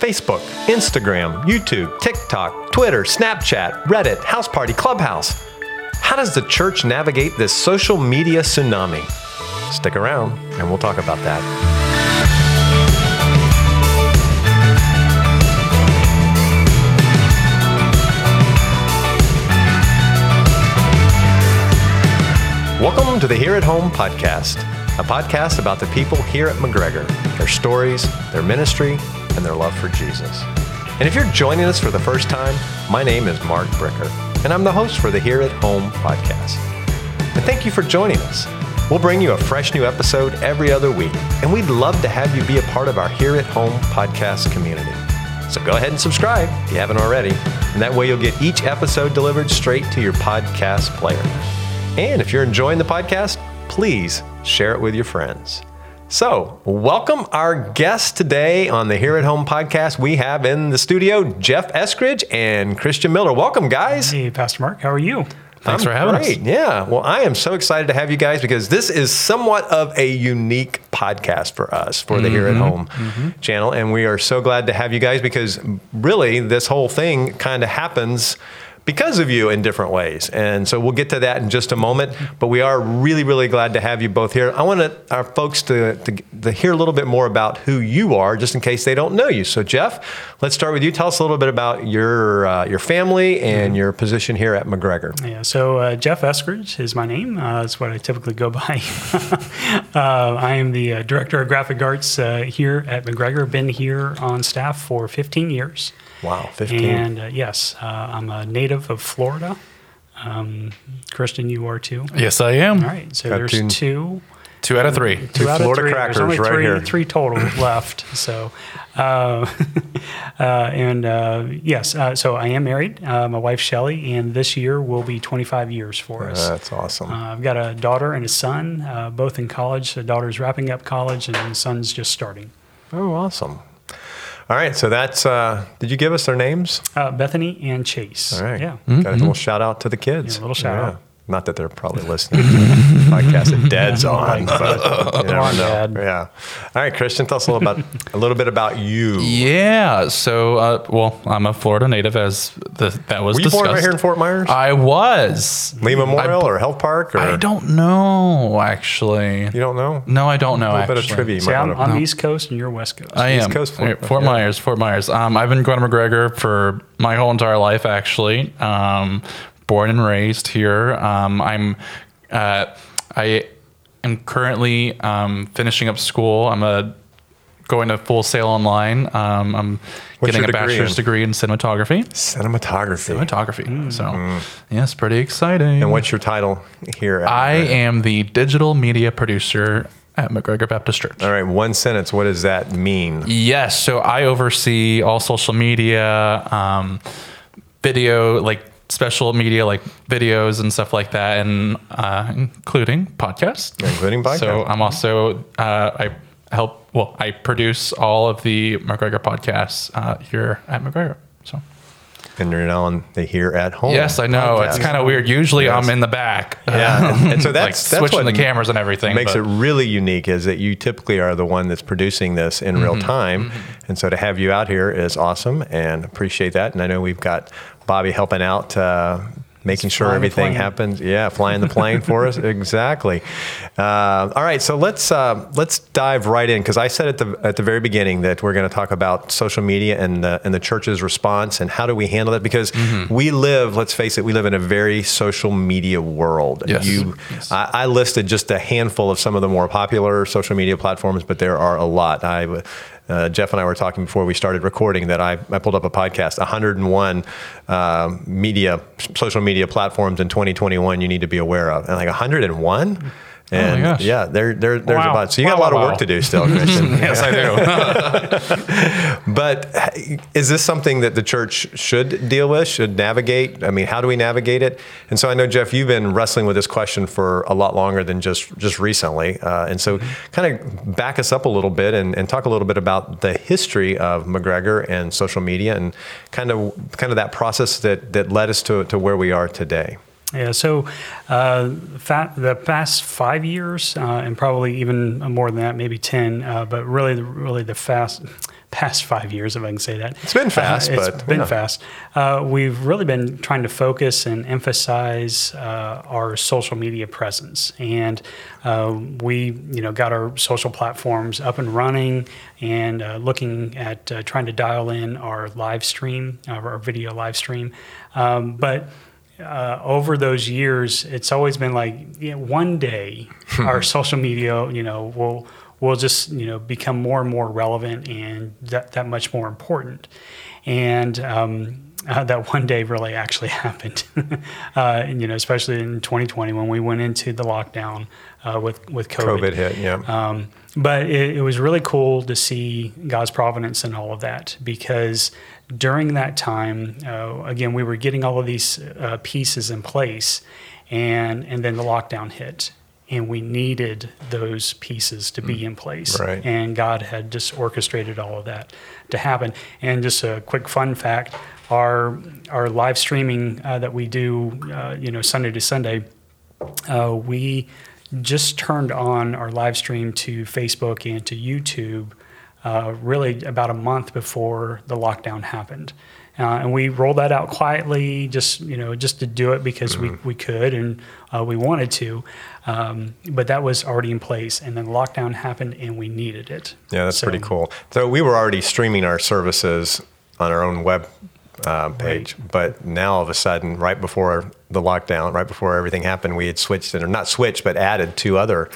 Facebook, Instagram, YouTube, TikTok, Twitter, Snapchat, Reddit, House Party, Clubhouse. How does the church navigate this social media tsunami? Stick around and we'll talk about that. Welcome to the Here at Home podcast, a podcast about the people here at McGregor, their stories, their ministry, and their love for Jesus. And if you're joining us for the first time, my name is Mark Bricker, and I'm the host for the Here at Home podcast. And thank you for joining us. We'll bring you a fresh new episode every other week, and we'd love to have you be a part of our Here at Home podcast community. So go ahead and subscribe if you haven't already, and that way you'll get each episode delivered straight to your podcast player. And if you're enjoying the podcast, please share it with your friends. So, welcome our guest today on the Here at Home podcast. We have in the studio Jeff Eskridge and Christian Miller. Welcome, guys. Hey, Pastor Mark, how are you? Thanks I'm for having great. us. Yeah. Well, I am so excited to have you guys because this is somewhat of a unique podcast for us for the Here at mm-hmm. Home mm-hmm. channel. And we are so glad to have you guys because really this whole thing kind of happens because of you in different ways. And so we'll get to that in just a moment. But we are really, really glad to have you both here. I want our folks to, to, to hear a little bit more about who you are, just in case they don't know you. So, Jeff, let's start with you. Tell us a little bit about your, uh, your family and your position here at McGregor. Yeah, so uh, Jeff Eskridge is my name. Uh, that's what I typically go by. uh, I am the uh, director of graphic arts uh, here at McGregor. Been here on staff for 15 years. Wow, 15. And uh, yes, uh, I'm a native of Florida. Um, Christian, you are too. Yes, I am. All right, so Got there's two- two. Two out of three. Two out Florida of three. crackers There's only right three, here. three total left. So, uh, uh, and uh, yes, uh, so I am married. Uh, my wife Shelly, and this year will be 25 years for us. That's awesome. Uh, I've got a daughter and a son, uh, both in college. The daughter's wrapping up college, and the son's just starting. Oh, awesome. All right, so that's. Uh, did you give us their names? Uh, Bethany and Chase. All right. Yeah. Got a little shout out to the kids. Yeah, a little shout out. Not that they're probably listening to the podcast that Dad's on, but you never on, know. Dad. Yeah. All right, Christian, tell us a little about a little bit about you. Yeah. So, uh, well, I'm a Florida native, as the, that was Were you discussed. born right here in Fort Myers? I was. Lee Memorial or Health Park? Or I don't know, actually. You don't know? No, I don't know. A little bit of trivia. You See, I'm on the East Coast, and you're West Coast. I East am. Coast, Fort- Fort, Fort yeah. Myers, Fort Myers. Um, I've been going to McGregor for my whole entire life, actually. Um, born and raised here. Um, I'm, uh, I am currently um, finishing up school. I'm a going to Full Sail Online. Um, I'm What's getting a degree bachelor's in? degree in cinematography. Cinematography. Cinematography. So, yes, pretty exciting. And what's your title here? At I am the digital media producer at McGregor Baptist Church. All right, one sentence. What does that mean? Yes. So I oversee all social media, um, video, like special media, like videos and stuff like that, and uh, including podcasts. Including podcasts. So I'm also uh, I help. Well, I produce all of the McGregor podcasts uh, here at McGregor. So And you're now on the Here at Home. yes, I know it's kind of weird. Usually Yes. I'm in the back. Yeah, and, and so like that's that's switching the cameras and everything. makes but- it really unique is that you typically are the one that's producing this in real Mm-hmm. time, and so to have you out here is awesome and appreciate that. And I know we've got Bobby helping out. Uh, Making sure everything happens, yeah, flying the plane for us, exactly. Uh, all right, so let's uh, let's dive right in because I said at the at the very beginning that we're going to talk about social media and the, and the church's response and how do we handle it because Mm-hmm. we live, let's face it, we live in a very social media world. Yes. You, I, I listed just a handful of some of the more popular social media platforms, but there are a lot. I, uh, Jeff and I were talking before we started recording that I, I pulled up a podcast, 101 uh, media, social media platforms in 2021 you need to be aware of. And like 101? And gosh. yeah, there, there, there's Wow. about, so you got a Wow, lot of work wow. to do still, Christian. yes, I do. But is this something that the church should deal with, should navigate? I mean, how do we navigate it? And so I know, Jeff, you've been wrestling with this question for a lot longer than just, just recently. Uh, and so kind of back us up a little bit and, and talk a little bit about the history of McGregor and social media and kind of kind of that process that, that led us to, to where we are today. Yeah, so uh, fa- the past five years, uh, and probably even more than that, maybe ten, uh, but really, the, really the fast, past five years, if I can say that. It's been fast, uh, it's but, been yeah. fast. Uh, we've really been trying to focus and emphasize uh, our social media presence, and uh, we, you know, got our social platforms up and running, and uh, looking at uh, trying to dial in our live stream, our video live stream, um, but. Uh, over those years, it's always been like you know, one day our social media, you know, will will just you know become more and more relevant and that, that much more important. And um, uh, that one day really actually happened, uh, and, you know, especially in 2020 when we went into the lockdown uh, with with COVID. COVID hit, yeah. Um, but it, it was really cool to see God's providence in all of that because during that time, uh, again, we were getting all of these uh, pieces in place, and and then the lockdown hit, and we needed those pieces to be in place. Right. And God had just orchestrated all of that to happen. And just a quick fun fact: our our live streaming uh, that we do, uh, you know, Sunday to Sunday, uh, we just turned on our live stream to Facebook and to YouTube uh, really about a month before the lockdown happened. Uh, and we rolled that out quietly, just you know, just to do it because we, we could and uh, we wanted to. Um, but that was already in place, and then lockdown happened, and we needed it. Yeah, that's So- pretty cool. So we were already streaming our services on our own web uh, page, but now all of a sudden, right before the lockdown, right before everything happened, we had switched it, or not switched, but added two other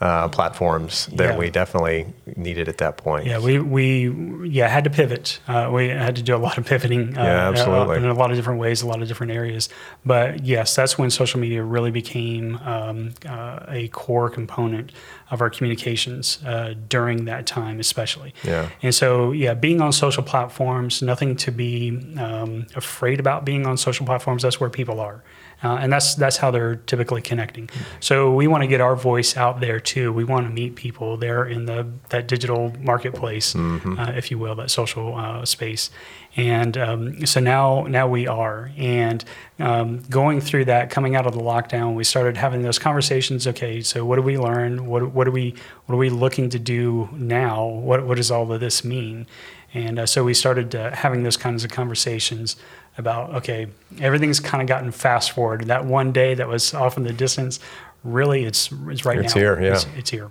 uh, platforms that Yeah. we definitely needed at that point. Yeah, we, we yeah had to pivot. Uh, we had to do a lot of pivoting. Uh, Yeah, absolutely. uh, in a lot of different ways, a lot of different areas. But yes, that's when social media really became um, uh, a core component of our communications uh, during that time, especially. Yeah. And so yeah, being on social platforms, nothing to be um, afraid about being on social platforms. That's where people are. Uh, and that's that's how they're typically connecting. So we want to get our voice out there too. We want to meet people there in the that digital marketplace, uh, if you will, that social uh, space. And um, so now now we are. And um, going through that, coming out of the lockdown, we started having those conversations. Okay, so what do we learn? What what are we what are we looking to do now? What what does all of this mean? And uh, so we started uh, having those kinds of conversations about okay, everything's kind of gotten fast forward. That one day that was off in the distance, really, it's it's right It's now. here, yeah. It's, it's here.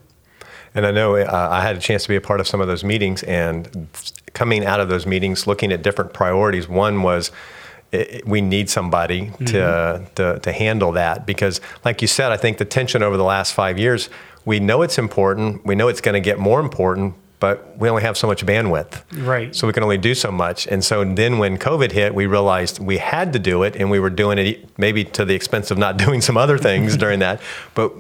And I know uh, I had a chance to be a part of some of those meetings, and coming out of those meetings, looking at different priorities. One was we need somebody to, to to handle that because, like you said, I think the tension over the last five years. We know it's important. We know it's going to get more important, but we only have so much bandwidth. Right. So we can only do so much. And so then when COVID hit, we realized we had to do it, and we were doing it maybe to the expense of not doing some other things during that. But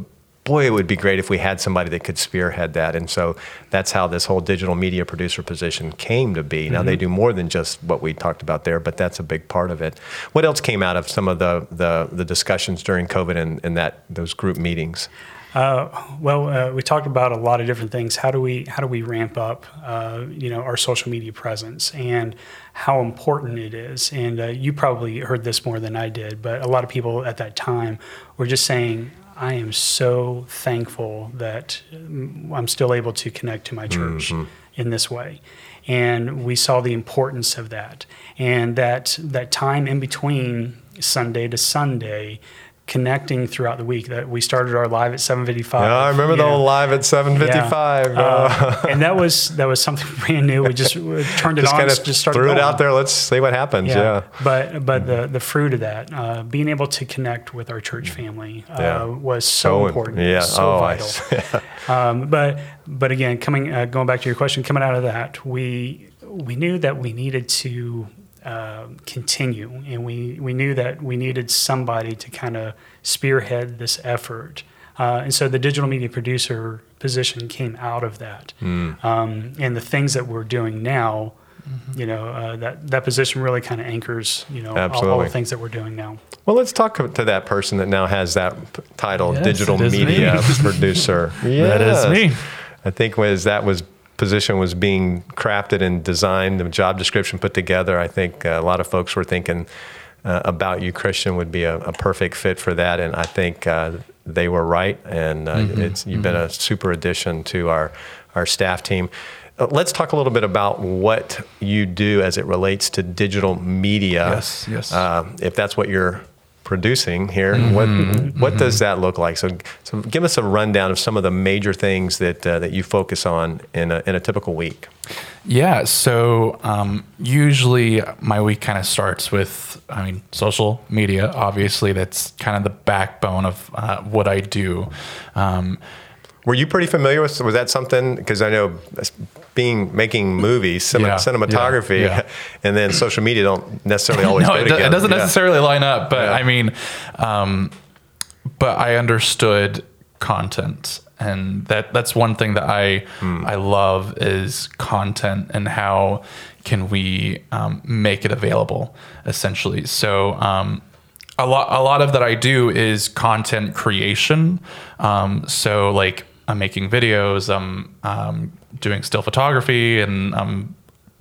boy, it would be great if we had somebody that could spearhead that. And so that's how this whole digital media producer position came to be. Now they mm-hmm. do more than just what we talked about there, but that's a big part of it. What else came out of some of the the, the discussions during COVID and, and that those group meetings? Uh, well, uh, we talked about a lot of different things. How do we how do we ramp up, uh, you know, our social media presence and how important it is? And uh, you probably heard this more than I did, but a lot of people at that time were just saying, "I am so thankful that mm, I'm still able to connect to my church in this way." And we saw the importance of that, and that that time in between Sunday to Sunday connecting throughout the week that we started our live at 755 Yeah, I remember the know. old live at 755. Yeah. Uh, and that was that was something brand new. We just we turned it just on, kind of just started threw it out there. Let's see what happens. Yeah. But but the the fruit of that, uh, being able to connect with our church family, uh, Yeah. was so, So important. yeah. so Oh, vital. um, but but again, coming uh, going back to your question, coming out of that, we we knew that we needed to uh, continue, and we we knew that we needed somebody to kind of spearhead this effort. Uh, and so the digital media producer position came out of that. Hmm. Um, and the things that we're doing now, you know, uh, that, that position really kind of anchors, you know, all, all the things that we're doing now. Well, let's talk to that person that now has that p- title, Yes, digital it is me. media producer. That is me. I think was that was position was being crafted and designed, the job description put together, I think uh, a lot of folks were thinking uh, about you, Christian, would be a, a perfect fit for that, and I think uh, they were right. And uh, Mm-hmm. it's you've been a super addition to our our staff team. Uh, let's talk a little bit about what you do as it relates to digital media. Yes, yes. Uh, if that's what you're producing here, Mm-hmm, what what does that look like? So, so give us a rundown of some of the major things that uh, that you focus on in a, in a typical week. Yeah. So um, usually my week kind of starts with, I mean, social media. Obviously, that's kind of the backbone of uh, what I do. Um, Were you pretty familiar with? Was that something? Because I know being making movies, Yeah, cinematography, yeah, yeah. and then social media don't necessarily always no, go it, do- it doesn't necessarily line up, but. I mean, um, but I understood content, and that that's one thing that I Hmm. I love is content and how can we um, make it available, essentially. So. Um, a lot, a lot of that I do is content creation. Um, so like I'm making videos, I'm um, doing still photography, and um,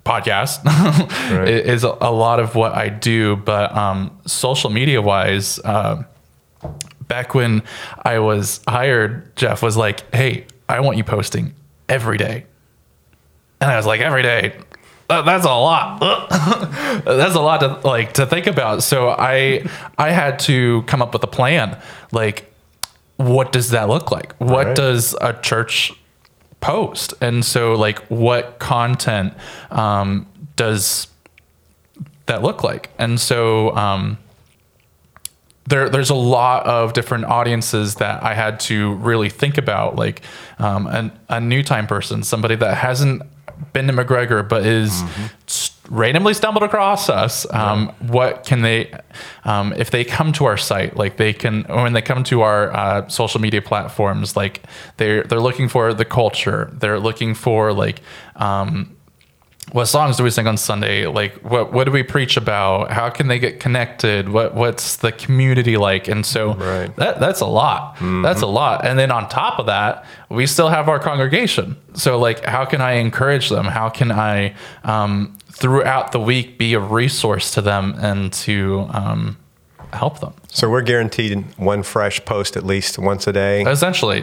podcast It is a, a lot of what I do. But um, social media wise, uh, back when I was hired, Jeff was like, "Hey, I want you posting every day," and I was like, "Every day." That's a lot. that's a lot to like to think about. So I I had to come up with a plan. Like, what does that look like? What Right. does a church post? And so, like, what content um, does that look like? And so, um, there, there's a lot of different audiences that I had to really think about, like um, an, a new time person, somebody that hasn't been to McGregor but is s- randomly stumbled across us. Um, What can they, um, if they come to our site, like they can, when they come to our uh, social media platforms, like they're they're looking for the culture, they're looking for like. Um, what songs do we sing on Sunday? Like, what what do we preach about? How can they get connected? What what's the community like? And so Right. that that's a lot. That's a lot. And then on top of that, we still have our congregation. So like, how can I encourage them? How can I um, throughout the week be a resource to them and to um, help them? So we're guaranteed one fresh post at least once a day. Essentially,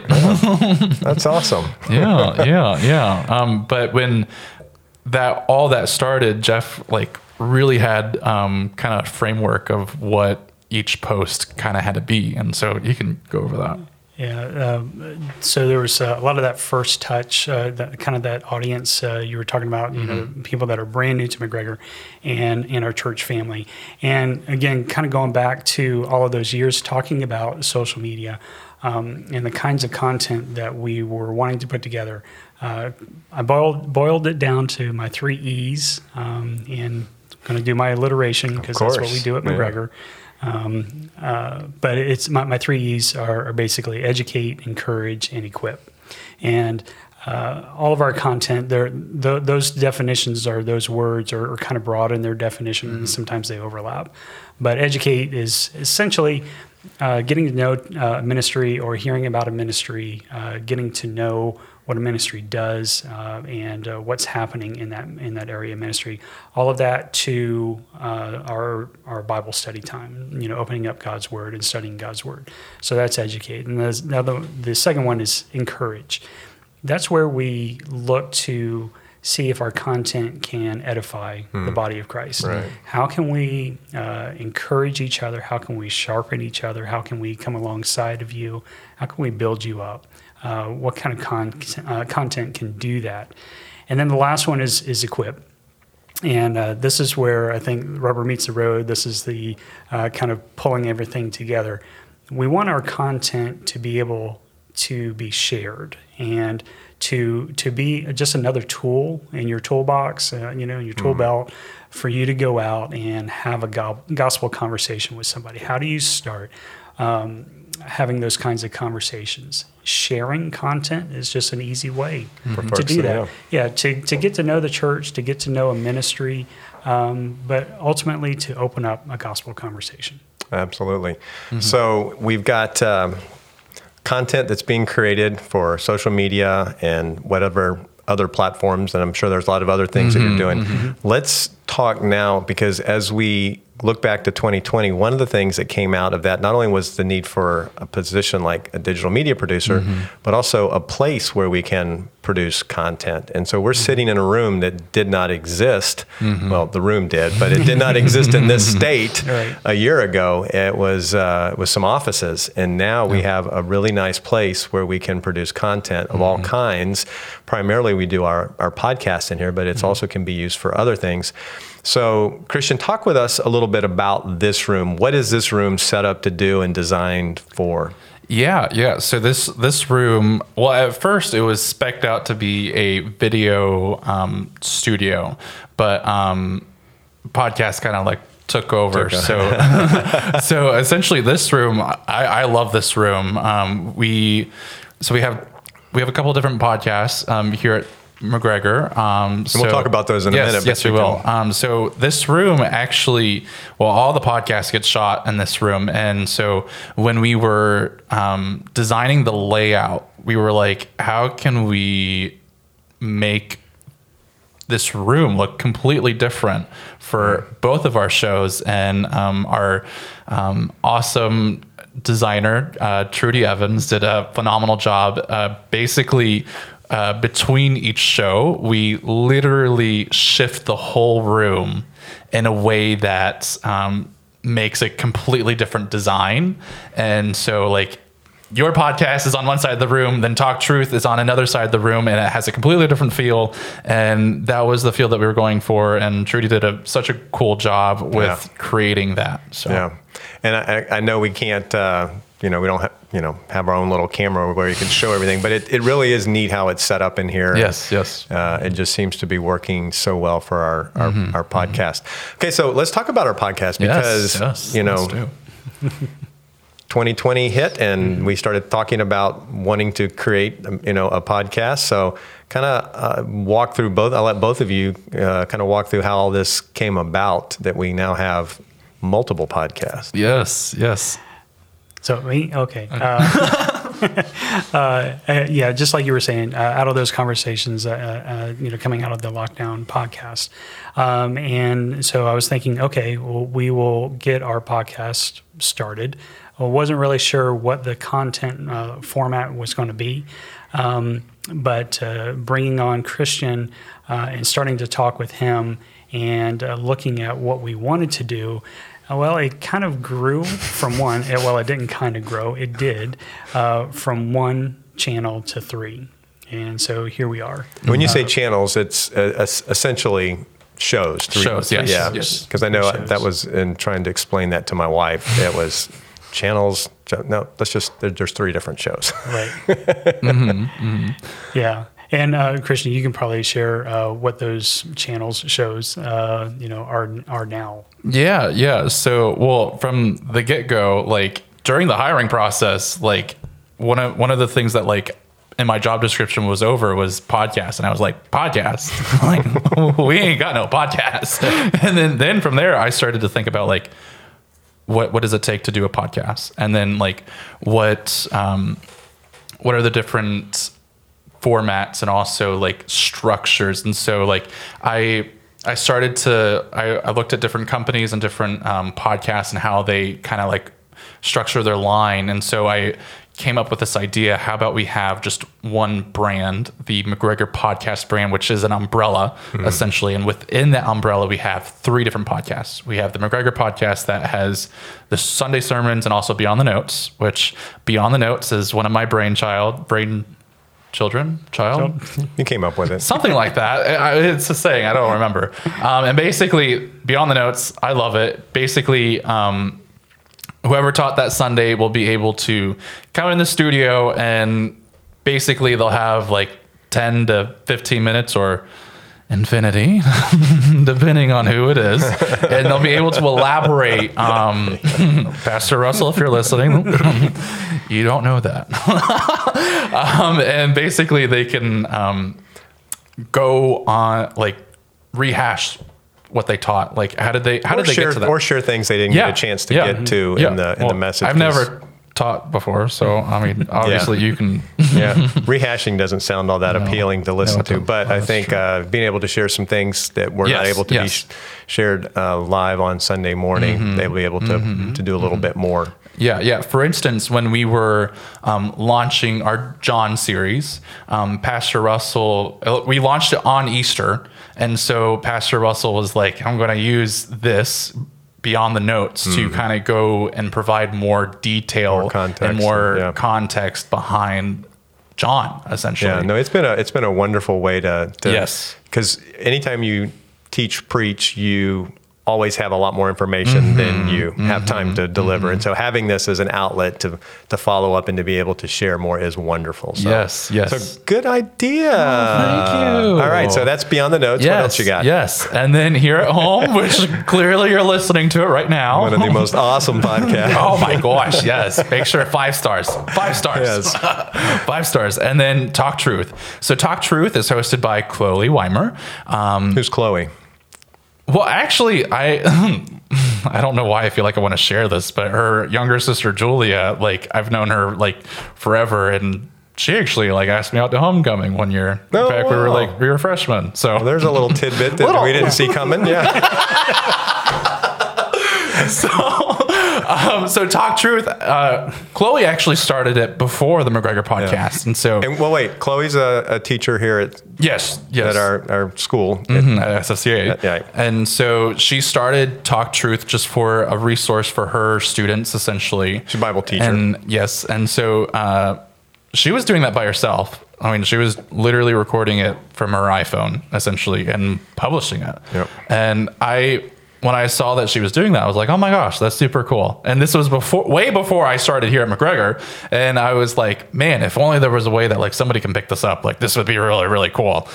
That's awesome. yeah, yeah, yeah. Um, but when that all that started, Jeff like really had um, kind of framework of what each post kind of had to be, and so you can go over that. Yeah. Um, so there was uh, a lot of that first touch, uh, that kind of that audience uh, you were talking about. You know, people that are brand new to McGregor, and in our church family. And again, kind of going back to all of those years talking about social media um, and the kinds of content that we were wanting to put together. Uh, I boiled boiled it down to my three E's, um, and I'm going to do my alliteration because that's what we do at Yeah. McGregor. Um, uh, but it's my, my three E's are, are basically educate, encourage, and equip. And uh, all of our content, there, th- those definitions are those words are, are kind of broad in their definition, and sometimes they overlap. But educate is essentially uh, getting to know uh, a ministry or hearing about a ministry, uh, getting to know what a ministry does uh, and uh, what's happening in that in that area of ministry. All of that to uh, our our Bible study time. You know, opening up God's Word and studying God's Word. So that's educate. And the, now the the second one is encourage. That's where we look to see if our content can edify the body of Christ. Right. How can we uh, encourage each other? How can we sharpen each other? How can we come alongside of you? How can we build you up? Uh, what kind of con- uh, content can do that? And then the last one is is equip. And uh, this is where I think rubber meets the road. This is the uh, kind of pulling everything together. We want our content to be able to be shared and to to be just another tool in your toolbox, uh, you know, in your tool belt, for you to go out and have a go- gospel conversation with somebody. How do you start? Um, having those kinds of conversations. Sharing content is just an easy way For to do that. know. Yeah, to, to get to know the church, to get to know a ministry, um, but ultimately to open up a gospel conversation. Absolutely. So we've got um, content that's being created for social media and whatever other platforms, and I'm sure there's a lot of other things that you're doing. Let's talk now because as we look back to 2020, one of the things that came out of that not only was the need for a position like a digital media producer, mm-hmm. but also a place where we can produce content. And so we're mm-hmm. sitting in a room that did not exist. Mm-hmm. Well, the room did, but it did not exist in this state Right. a year ago. It was uh, it was some offices, and now we have a really nice place where we can produce content of all kinds. Primarily, we do our our podcast in here, but it's also can be used for other things. So, Christian, talk with us a little bit about this room. What is this room set up to do and designed for? Yeah, yeah. So this this room, well, at first it was spec'd out to be a video um, studio, but um, podcast kind of like took over. so so essentially, this room, I, I love this room. Um, we so we have we have a couple different podcasts um, here at McGregor. Um, and we'll talk about those in a yes, minute, Yes, we will. Um, so this room actually, well, all the podcasts get shot in this room, and so when we were um, designing the layout, we were like, how can we make this room look completely different for both of our shows and um, our um, awesome designer uh, trudy evans did a phenomenal job uh, basically uh, between each show we literally shift the whole room in a way that um, makes a completely different design and so like your podcast is on one side of the room, then Talk Truth is on another side of the room, and it has a completely different feel. And that was the feel that we were going for. And Trudy did a, such a cool job with Yeah. creating that. So Yeah, and I, I know we can't, uh, you know, we don't have, you know, have our own little camera where you can show everything, but it, it really is neat how it's set up in here. yes, yes. Uh, it just seems to be working so well for our our, Mm-hmm. our podcast. Okay, so let's talk about our podcast because yes, you know 2020 hit and Mm-hmm. we started talking about wanting to create um, you know a podcast. So kind of uh, walk through both. I'll let both of you uh, kind of walk through how all this came about. That we now have multiple podcasts. Yes, yes. So me, okay. Uh, uh, uh, yeah, just like you were saying, uh, out of those conversations, uh, uh, you know, coming out of the lockdown podcast, um, and so I was thinking, okay, well, we will get our podcast started. I wasn't really sure what the content uh, format was going to be, um, but uh, bringing on Christian uh, and starting to talk with him and uh, looking at what we wanted to do. Uh, Well, it kind of grew from one. It, well, it didn't kind of grow. It did uh, from one channel to three, and so here we are. When you say channels, it's uh, essentially shows. Three, Shows, yes, Yeah, yes. because I know Shows. that was in trying to explain that to my wife. It was channels. No, let's just there's three different shows. Right. Yeah. And uh, Christian, you can probably share uh, what those channels shows, uh, you know, are are now. Yeah, yeah. So, well, from the get go, like during the hiring process, like one of one of the things that like in my job description was over was podcast, and I was like, podcast, like we ain't got no podcast. And then then from there, I started to think about like what what does it take to do a podcast, and then like what um, what are the different formats and also like structures. And so like i i started to i, I looked at different companies and different um, podcasts and how they kind of like structure their line. And so i came up with this idea how about we have just one brand the mcgregor podcast brand which is an umbrella essentially. And within that umbrella we have three different podcasts. We have the mcgregor podcast that has the sunday sermons and also beyond the notes which beyond the notes is one of my brainchild brain children? Child? You came up with it. something like that. It's a saying i don't remember. Um, and basically beyond the notes i love it. Basically um, whoever taught that sunday will be able to come in the studio and basically they'll have like 10 to 15 minutes or infinity depending on who it is. And they'll be able to elaborate um, pastor russell if you're listening you don't know that. Um, and basically they can um, go on like rehash what they taught. Like how did they how or did they share get to that? or share things they didn't get a chance to yeah. get to Yeah. in the in Well, the message. I've never taught before, so I mean, obviously you can yeah. Rehashing doesn't sound all that appealing to listen No, to, but No, I think uh, being able to share some things that were not able to be sh- shared uh, live on Sunday morning, Mm-hmm. they'll be able to, to do a little bit more. Yeah, yeah. For instance, when we were um, launching our John series, um, Pastor Russell, uh, we launched it on Easter. And so Pastor Russell was like, I'm going to use this beyond the notes to kind of go and provide more detail Mm-hmm. More context, and more yeah. context behind John, essentially. Yeah, no, it's been a it's been a wonderful way to, to Yes. Because anytime you teach preach, you always have a lot more information Mm-hmm. than you have time to deliver, and so having this as an outlet to to follow up and to be able to share more is wonderful. So, Yes, yes. So good idea. thank you. All right, so that's beyond the notes. what else you got? Yes. And then here at home, which clearly you're listening to it right now. One of the most awesome podcasts. Oh my gosh, yes. Make sure five stars. Five stars. Yes. five stars. And then Talk Truth. So Talk Truth is hosted by Chloe Weimer. Um, Who's Chloe? Well, actually, I I don't know why I feel like I want to share this, but her younger sister Julia, like I've known her like forever and she actually like asked me out to homecoming one year. Oh, In fact, we were like we were freshmen. So There's a little tidbit that Little. we didn't see coming. Yeah. so, um, so talk truth. Uh, Chloe actually started it before the McGregor podcast, and so And well, wait. Chloe's a, a teacher here at yes, yes, at our, our school. Mhm, at SFCA. Yeah. And so she started Talk Truth just for a resource for her students, essentially. She's a Bible teacher. And yes, and so uh, she was doing that by herself. I mean, she was literally recording it from her iPhone, essentially, and publishing it. Yep. And I, when I saw that she was doing that, I was like, "Oh my gosh, that's super cool!" And this was before, way before I started here at McGregor. And I was like, "Man, if only there was a way that like somebody can pick this up. Like, this would be really, really cool."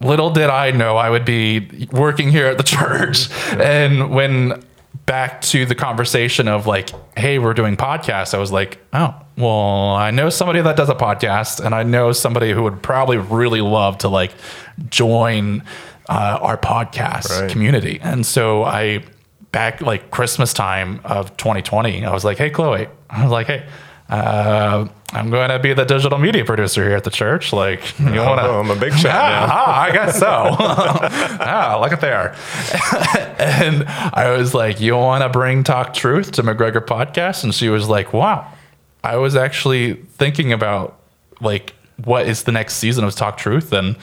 little did I know I would be working here at the church. And when back to the conversation of like, hey, we're doing podcasts, I was like, oh, well, I know somebody that does a podcast, and I know somebody who would probably really love to like join uh, our podcast Right. community. And so I back like Christmas time of 2020, I was like, hey, Chloe, I was like, hey, uh, I'm going to be the digital media producer here at the church. Like, you want to? Oh, I'm a big shot now. Ah, I guess so. ah, look at there. and I was like, You want to bring Talk Truth to McGregor Podcast? And she was like, Wow. I was actually thinking about like what is the next season of Talk Truth and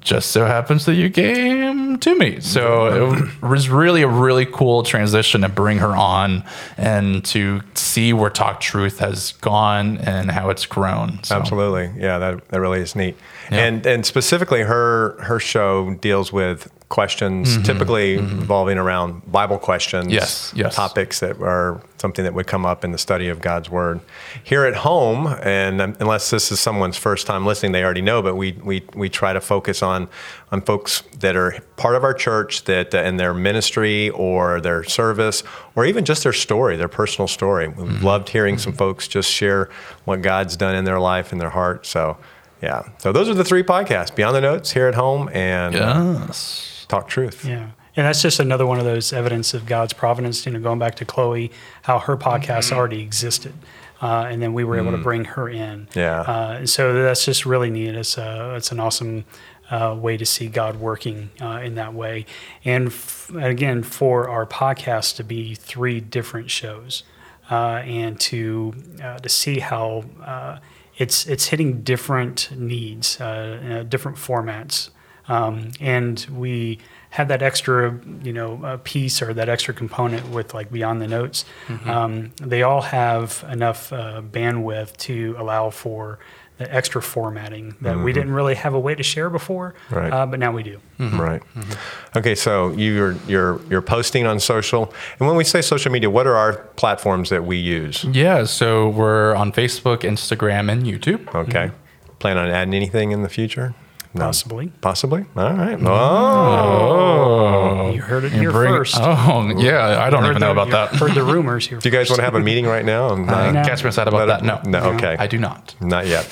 just so happens that you came to me. So it was really a really cool transition to bring her on and to see where Talk Truth has gone and how it's grown. So, Absolutely. Yeah, that, that really is neat. And and specifically her her show deals with questions typically revolving around Bible questions. Mm-hmm. Yes, yes. Topics that are something that would come up in the study of God's word. Here at home, and um, unless this is someone's first time listening, they already know, but we we we try to focus on on folks that are part of our church that uh, in their ministry or their service or even just their story, their personal story. We've Mm-hmm. loved hearing some folks just share what God's done in their life and their heart. So, yeah. So those are the three podcasts: Beyond the Notes, Here at Home, and uh, Yes. Talk Truth. Yeah. And that's just another one of those evidence of God's providence, you know, going back to Chloe, how her podcast already existed. Uh, and then we were able to bring her in. Yeah. Uh, and so that's just really neat. It's, uh, it's an awesome uh, way to see God working uh, in that way. And f- again, for our podcast to be three different shows uh, and to, uh, to see how uh, it's, it's hitting different needs, uh, uh, different formats. Um, and we have that extra, you know, uh, piece or that extra component with like beyond the notes. Um, they all have enough uh, bandwidth to allow for the extra formatting that we mm-hmm. didn't really have a way to share before, Right. uh, but now we do. Mm-hmm. Right. Mm-hmm. Okay. So you're you're you're posting on social, and when we say social media, what are our platforms that we use? Yeah, so we're on Facebook, Instagram, and YouTube. Okay. Plan on adding anything in the future? No. Possibly. Possibly. All right. Oh. You heard it You here bring- first. Oh, yeah, I don't Heard even know the- about that. Heard the rumors here. Do you guys want to have a meeting right now? And, Uh, No. Catch me aside about Let that. it- No, no, okay. I do not. Not yet.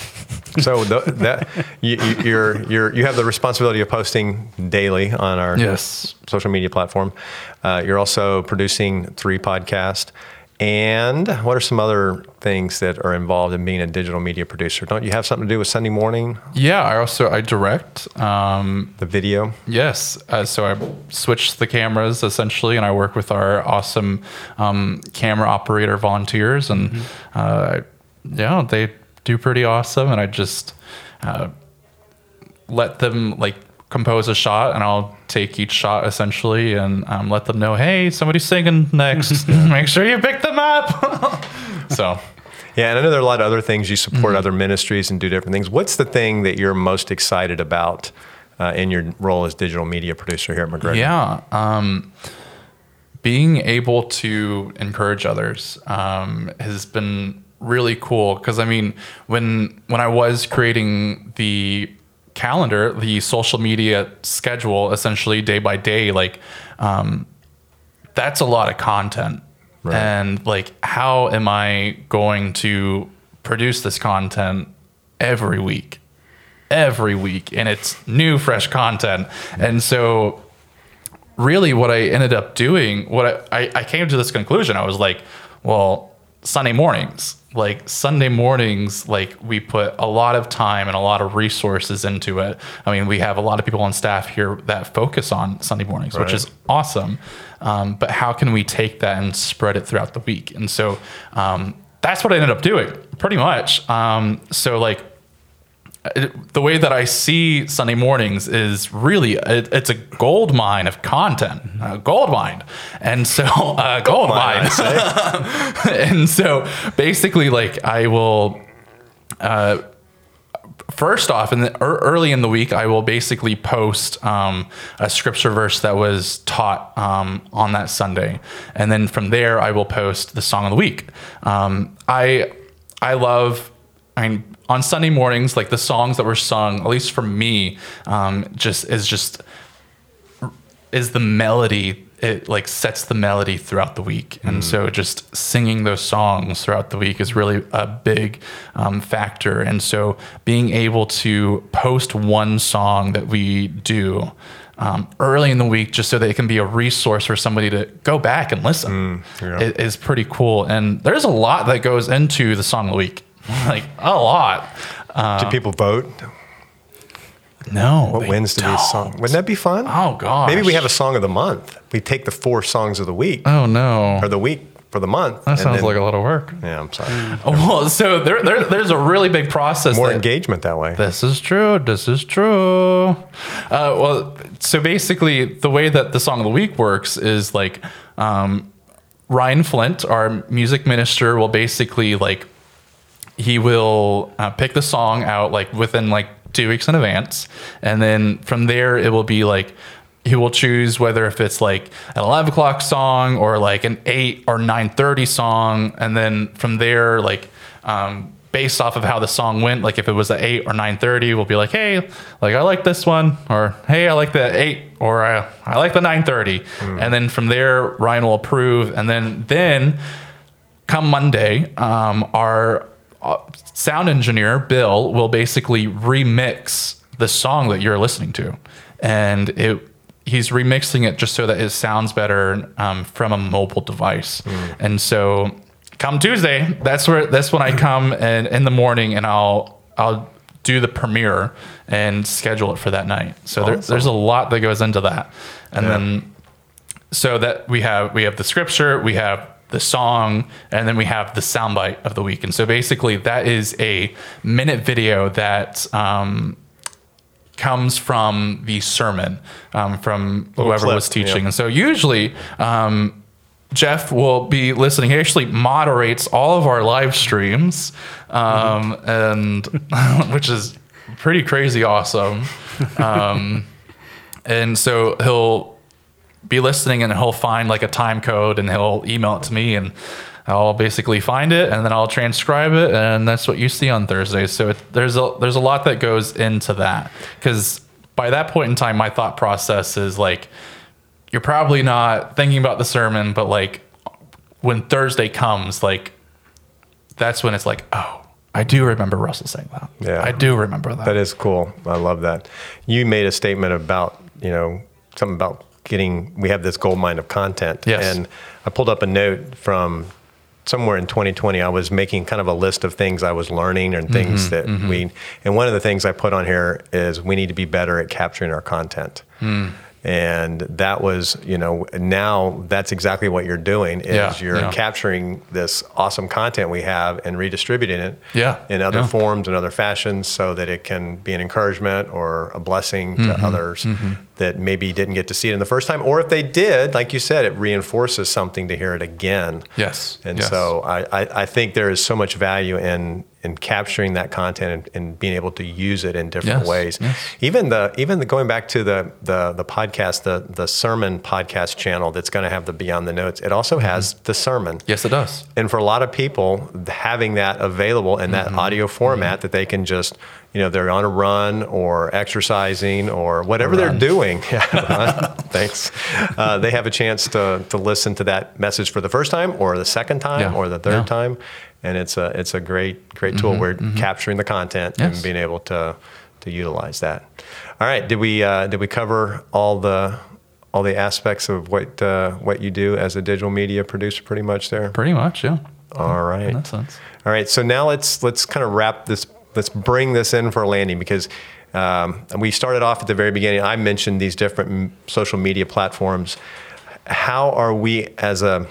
So the, that you, you, you're you're you have the responsibility of posting daily on our Yes. social media platform. Uh, you're also producing three podcasts, And what are some other things that are involved in being a digital media producer? Don't you have something to do with Sunday morning, Yeah, I also I direct. Um, the video? Yes. Uh, so I switch the cameras essentially, and I work with our awesome um, camera operator volunteers, and uh, yeah, they do pretty awesome. And I just uh, let them like compose a shot, and I'll take each shot essentially, and um, let them know, hey, somebody's singing next. Make sure you pick them up. so. Yeah, and I know there are a lot of other things you support other ministries and do different things. What's the thing that you're most excited about uh, in your role as digital media producer here at McGregor? Yeah. Um, being able to encourage others um, has been really cool because I mean, when when I was creating the calendar, the social media schedule, essentially day by day, like um, that's a lot of content. And like, how am I going to produce this content every week? Every week, and it's new, fresh content. And so, really, what I ended up doing, what I, I, I came to this conclusion, I was like, well, Sunday mornings, like Sunday mornings, like we put a lot of time and a lot of resources into it. I mean, we have a lot of people on staff here that focus on Sunday mornings, which is awesome. Um, but how can we take that and spread it throughout the week? And so um, that's what I ended up doing, pretty much. Um, so like it- the way that I see Sunday mornings is really it, it's a gold mine of content, a gold mine, and so uh, gold, mine, mine. And so basically, like I will. Uh, First off, in the, ear- early in the week, I will basically post um, a scripture verse that was taught um, on that Sunday, and then from there, I will post the song of the week. Um, I I love. I mean, on Sunday mornings, like the songs that were sung, at least for me, um, just is just is the melody it like sets the melody throughout the week. And so just singing those songs throughout the week is really a big um, factor. And so being able to post one song that we do um, early in the week just so that it can be a resource for somebody to go back and listen yeah. i- is pretty cool. And there's a lot that goes into the song of the week like a lot Do people vote? no What wins to be a song? Wouldn't that be fun? oh gosh Maybe we have a song of the month. We take the four songs of the week oh no or the week for the month. that sounds like a lot of work Yeah, I'm sorry. Well, so there, there, there's a really big process. More that- engagement that way. This is true. This is true. Uh, well, so basically, the way that the song of the week works is like um, Ryan Flint, our music minister, will basically like he will uh, pick the song out like within like two weeks in advance, and then from there it will be like he will choose whether if it's like an 11 o'clock song or like an 8 or 9.30 song. And then from there like um, based off of how the song went like if it was an 8 or 9.30 we'll be like hey like i like this one or hey i like the 8 or i, I like the 9.30 and then from there ryan will approve. And then then come Monday, um, our uh, sound engineer Bill will basically remix the song that you're listening to, and it he's remixing it just so that it sounds better um, from a mobile device. And so, come Tuesday, that's where that's when I come and in the morning, and I'll I'll do the premiere and schedule it for that night. So there, there's a lot that goes into that, and then so that we have we have the scripture we have the song and then we have the soundbite of the week. And so basically that is a minute video that um, comes from the sermon um, from whoever clip, was teaching. Yeah. and so usually um, jeff will be listening. He actually moderates all of our live streams um, and which is pretty crazy awesome. Um, and so he'll be listening and he'll find like a time code and he'll email it to me and I'll basically find it and then I'll transcribe it and that's what you see on Thursday. So it, there's a there's a lot that goes into that because by that point in time, my thought process is like you're probably not thinking about the sermon, but like when Thursday comes, like that's when it's like, oh, I do remember Russell saying that. Yeah. I do remember that. That is cool. I love that. You made a statement about, you know, something about getting, we have this gold mine of content. Yes. And I pulled up a note from somewhere in 2020, I was making kind of a list of things I was learning and things mm-hmm. that mm-hmm. we, and one of the things I put on here is we need to be better at capturing our content. Mm. And that was, you know, now that's exactly what you're doing is Yeah, you're yeah. capturing this awesome content we have and redistributing it Yeah, in other forms and other fashions so that it can be an encouragement or a blessing to Mm-hmm, others mm-hmm. That maybe didn't get to see it in the first time. Or if they did, like you said, it reinforces something to hear it again. Yes. And yes. so I, I, I think there is so much value in in capturing that content and, and being able to use it in different Yes, ways. yes. Even the even the going back to the the the podcast, the the sermon podcast channel that's going to have the Beyond the Notes. It also has the sermon. Yes, it does. And for a lot of people, having that available in Mm-hmm. that audio format that they can just, you know, they're on a run or exercising or whatever they're doing. Yeah. Thanks. Uh, they have a chance to, to listen to that message for the first time or the second time Yeah. or the third Yeah. Mm-hmm. time. And it's a, it's a great, great tool. We're capturing the content Yes. and being able to, to utilize that. All right. Did we, uh, did we cover all the, all the aspects of what, uh, what you do as a digital media producer pretty much there? Pretty much, yeah. All right. In that sense. All right. So now let's let's kind of wrap this. Let's bring this in for a landing because um, we started off at the very beginning. I mentioned these different m- social media platforms. How are we as a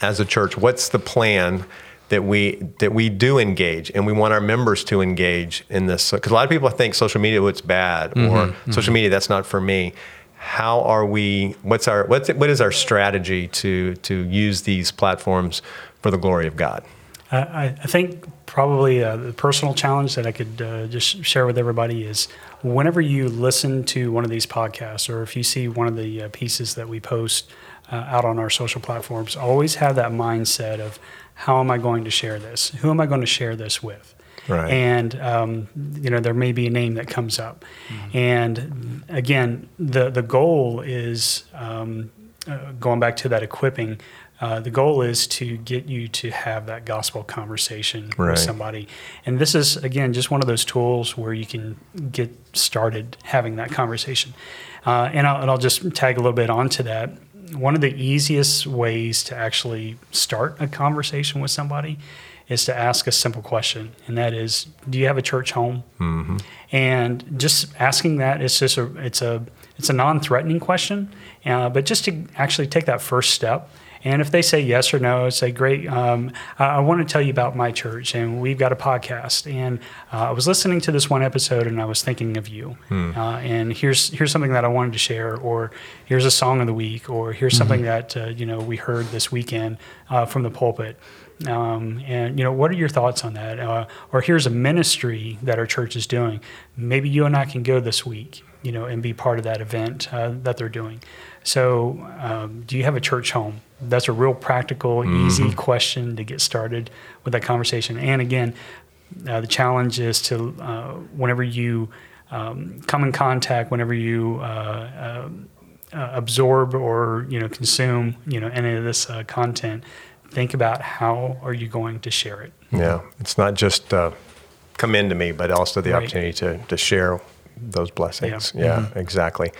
as a church? What's the plan? That we that we do engage, and we want our members to engage in this. Because a lot of people think social media, it's bad, or social media, that's not for me. How are we? What's our what's what is our strategy to to use these platforms for the glory of God? I, I think probably uh, the personal challenge that I could uh, just share with everybody is whenever you listen to one of these podcasts or if you see one of the uh, pieces that we post uh, out on our social platforms, always have that mindset of how am I going to share this? Who am I going to share this with? Right. And um, you know there may be a name that comes up, and again the the goal is um, uh, going back to that equipping. Uh, the goal is to get you to have that gospel conversation Right. with somebody, and this is again just one of those tools where you can get started having that conversation. Uh, and, I'll, and I'll just tag a little bit onto that. One of the easiest ways to actually start a conversation with somebody is to ask a simple question, and that is, "Do you have a church home?" And just asking that it's just a it's a it's a non-threatening question, uh, but just to actually take that first step. And if they say yes or no, say, great, um, I, I want to tell you about my church, and we've got a podcast. And uh, I was listening to this one episode, and I was thinking of you. Uh, and here's here's something that I wanted to share, or here's a song of the week, or here's something that uh, you know we heard this weekend uh, from the pulpit. Um, and you know, what are your thoughts on that? Uh, or here's a ministry that our church is doing. Maybe you and I can go this week, you know, and be part of that event uh, that they're doing. So, um, do you have a church home? That's a real practical, easy question to get started with that conversation. And again, uh, the challenge is to uh, whenever you um, come in contact, whenever you uh, uh, absorb or you know consume you know any of this uh, content, think about how are you going to share it. Yeah, it's not just uh, come into me, but also the Right. opportunity to, to share those blessings. Yeah. Yeah, exactly.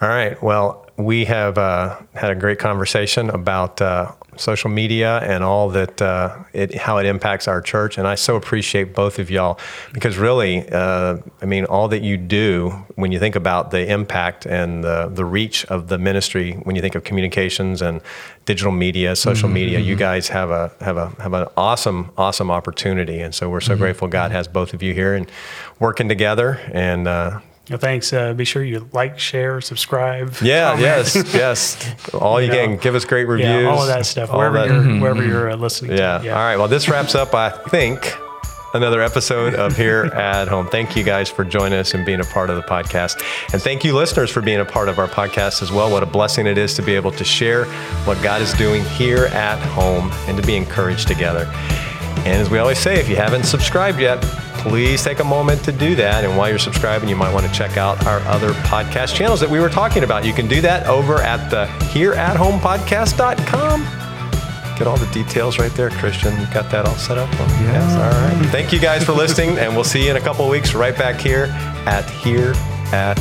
All right. Well, we have uh, had a great conversation about uh, social media and all that uh, it how it impacts our church, and I so appreciate both of y'all because really, uh, I mean, all that you do when you think about the impact and the the reach of the ministry, when you think of communications and digital media, social media, you guys have a have a have an awesome awesome opportunity, and so we're so grateful God has both of you here and working together. And. Well, thanks. Uh, be sure you like, share, subscribe. yeah, comment. yes, yes. All you, You know, can give us great reviews. Yeah, all of that stuff. Wherever that- you're, wherever you're uh, listening. Yeah. To. All right. Well, this wraps up, I think, another episode of Here at Home. Thank you guys for joining us and being a part of the podcast. And thank you, listeners, for being a part of our podcast as well. What a blessing it is to be able to share what God is doing here at home and to be encouraged together. And as we always say, if you haven't subscribed yet, please take a moment to do that. And while you're subscribing, you might want to check out our other podcast channels that we were talking about. You can do that over at the hereathomepodcast.com. Get all the details right there, Christian. You got that all set up? Yes. All right. Thank you guys for listening, and we'll see you in a couple of weeks right back here at Here at